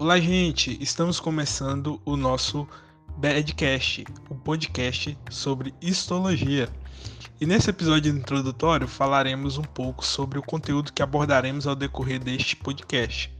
Olá, gente! Estamos começando o nosso Badcast, o podcast sobre histologia. E nesse episódio introdutório falaremos um pouco sobre o conteúdo que abordaremos ao decorrer deste podcast.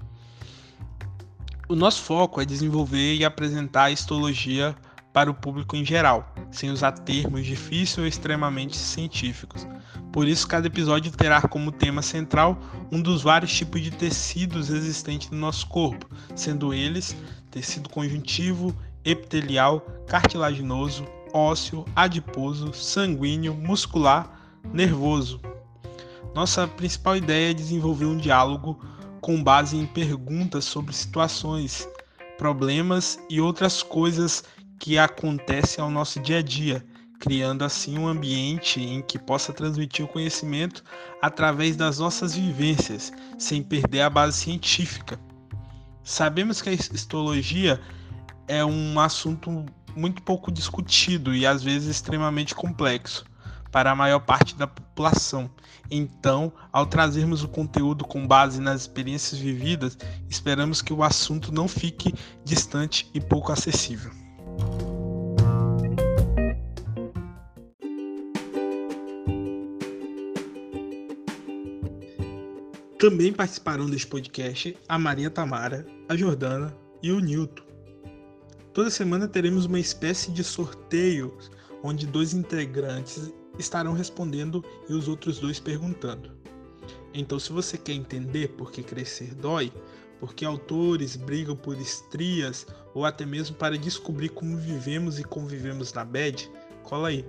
O nosso foco é desenvolver e apresentar a histologia para o público em geral, sem usar termos difíceis ou extremamente científicos. Por isso, cada episódio terá como tema central um dos vários tipos de tecidos existentes no nosso corpo, sendo eles tecido conjuntivo, epitelial, cartilaginoso, ósseo, adiposo, sanguíneo, muscular, nervoso. Nossa principal ideia é desenvolver um diálogo com base em perguntas sobre situações, problemas e outras coisas que acontece ao nosso dia a dia, criando assim um ambiente em que possa transmitir o conhecimento através das nossas vivências, sem perder a base científica. Sabemos que a histologia é um assunto muito pouco discutido e às vezes extremamente complexo para a maior parte da população. Então, ao trazermos o conteúdo com base nas experiências vividas, esperamos que o assunto não fique distante e pouco acessível. Também participaram deste podcast a Maria Tamara, a Jordana e o Nilton. Toda semana teremos uma espécie de sorteio onde dois integrantes estarão respondendo e os outros dois perguntando. Então, se você quer entender por que crescer dói, por que autores brigam por estrias ou até mesmo para descobrir como vivemos e convivemos na bed, cola aí.